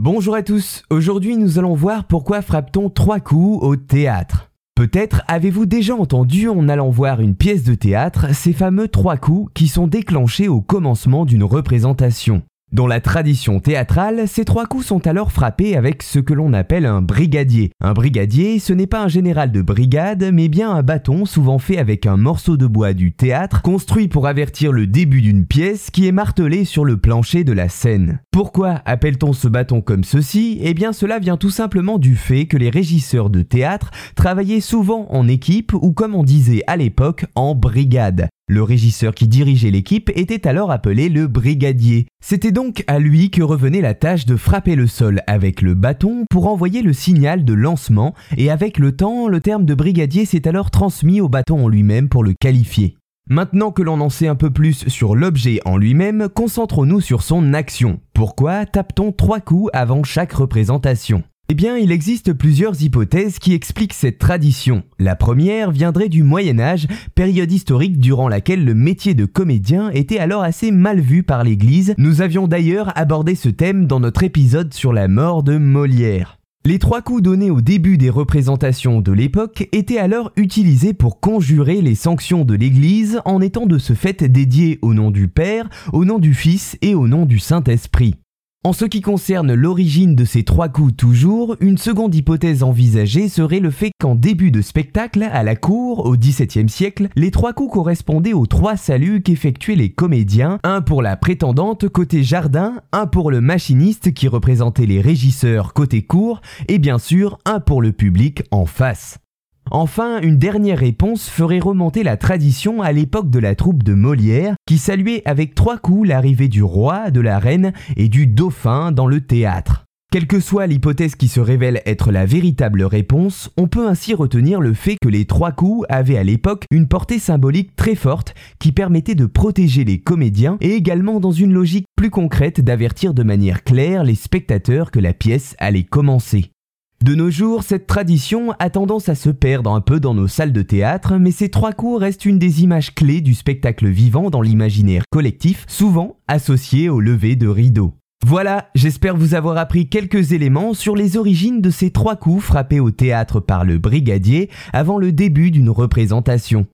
Bonjour à tous, aujourd'hui nous allons voir pourquoi frappe-t-on trois coups au théâtre. Peut-être avez-vous déjà entendu en allant voir une pièce de théâtre ces fameux trois coups qui sont déclenchés au commencement d'une représentation. Dans la tradition théâtrale, ces trois coups sont alors frappés avec ce que l'on appelle un brigadier. Un brigadier, ce n'est pas un général de brigade, mais bien un bâton souvent fait avec un morceau de bois du théâtre, construit pour avertir le début d'une pièce qui est martelé sur le plancher de la scène. Pourquoi appelle-t-on ce bâton comme ceci? Eh bien cela vient tout simplement du fait que les régisseurs de théâtre travaillaient souvent en équipe ou comme on disait à l'époque en brigade. Le régisseur qui dirigeait l'équipe était alors appelé le brigadier. C'était donc à lui que revenait la tâche de frapper le sol avec le bâton pour envoyer le signal de lancement et avec le temps, le terme de brigadier s'est alors transmis au bâton en lui-même pour le qualifier. Maintenant que l'on en sait un peu plus sur l'objet en lui-même, concentrons-nous sur son action. Pourquoi tape-t-on trois coups avant chaque représentation? Eh bien, il existe plusieurs hypothèses qui expliquent cette tradition. La première viendrait du Moyen Âge, période historique durant laquelle le métier de comédien était alors assez mal vu par l'Église. Nous avions d'ailleurs abordé ce thème dans notre épisode sur la mort de Molière. Les trois coups donnés au début des représentations de l'époque étaient alors utilisés pour conjurer les sanctions de l'Église en étant de ce fait dédiés au nom du Père, au nom du Fils et au nom du Saint-Esprit. En ce qui concerne l'origine de ces trois coups toujours, une seconde hypothèse envisagée serait le fait qu'en début de spectacle, à la cour, au XVIIe siècle, les trois coups correspondaient aux trois saluts qu'effectuaient les comédiens, un pour la prétendante côté jardin, un pour le machiniste qui représentait les régisseurs côté cour, et bien sûr un pour le public en face. Enfin, une dernière réponse ferait remonter la tradition à l'époque de la troupe de Molière, qui saluait avec trois coups l'arrivée du roi, de la reine et du dauphin dans le théâtre. Quelle que soit l'hypothèse qui se révèle être la véritable réponse, on peut ainsi retenir le fait que les trois coups avaient à l'époque une portée symbolique très forte qui permettait de protéger les comédiens et également dans une logique plus concrète d'avertir de manière claire les spectateurs que la pièce allait commencer. De nos jours, cette tradition a tendance à se perdre un peu dans nos salles de théâtre, mais ces trois coups restent une des images clés du spectacle vivant dans l'imaginaire collectif, souvent associé au lever de rideau. Voilà, j'espère vous avoir appris quelques éléments sur les origines de ces trois coups frappés au théâtre par le brigadier avant le début d'une représentation.